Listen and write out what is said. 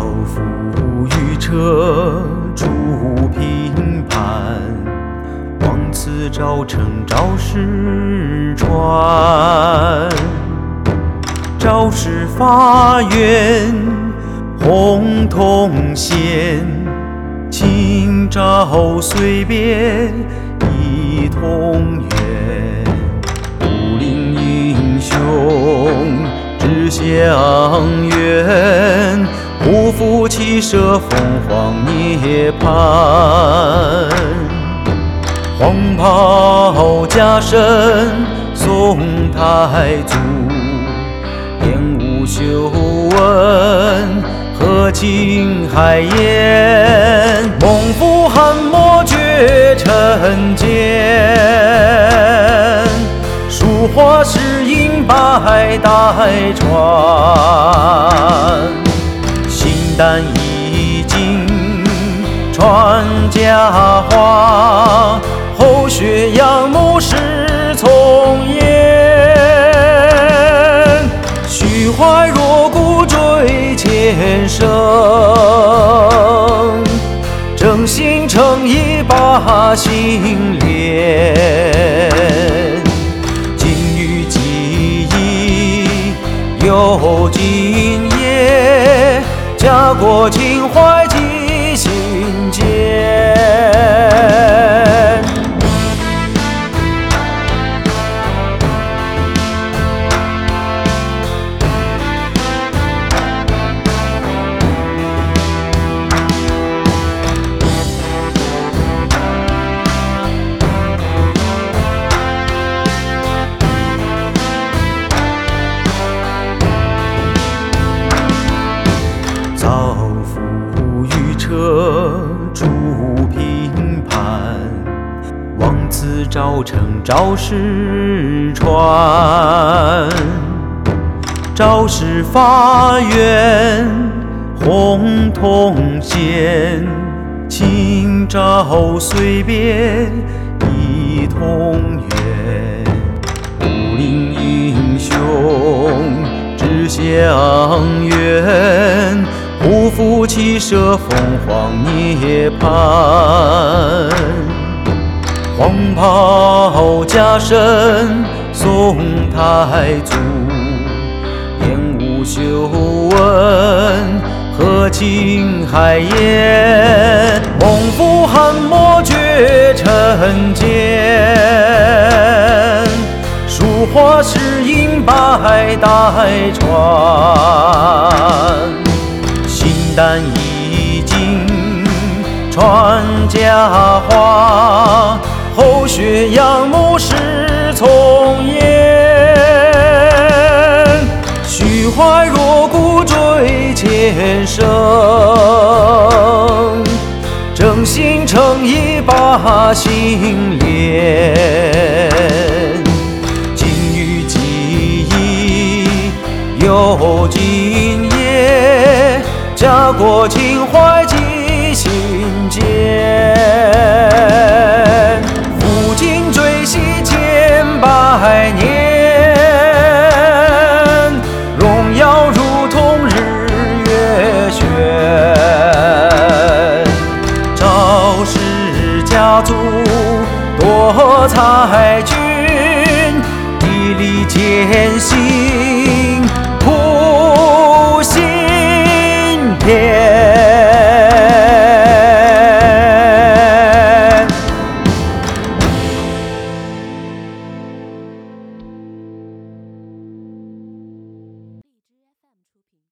樵夫与车出平盘，望此朝乘朝时传。朝时发愿红铜仙，今朝随便一同圆。武林英雄志向远。不负骑射凤凰涅槃。黄袍加身宋太祖，演武修文和清海晏，猛虎汉末绝尘间，书画诗音百代传，形单意境传佳话。后学仰慕师从严，虚怀若谷追前生，正心诚意把心连。金玉记忆有今，家国情怀。何处评判？望此朝城，朝世传。朝世发源，洪洞县。今朝随别，一同愿。武林英雄志向远。不负骑射凤凰涅槃，黄袍加身宋太祖，演武修文和清海晏，猛虎汉末绝尘间，书画诗音百代传。但已经传佳话，后学仰慕师从严，虚怀若谷追前生，正心诚意把心连。国情怀记心间，抚今追昔千百年，荣耀如同日月悬。赵氏家族多才俊，砥砺艰辛。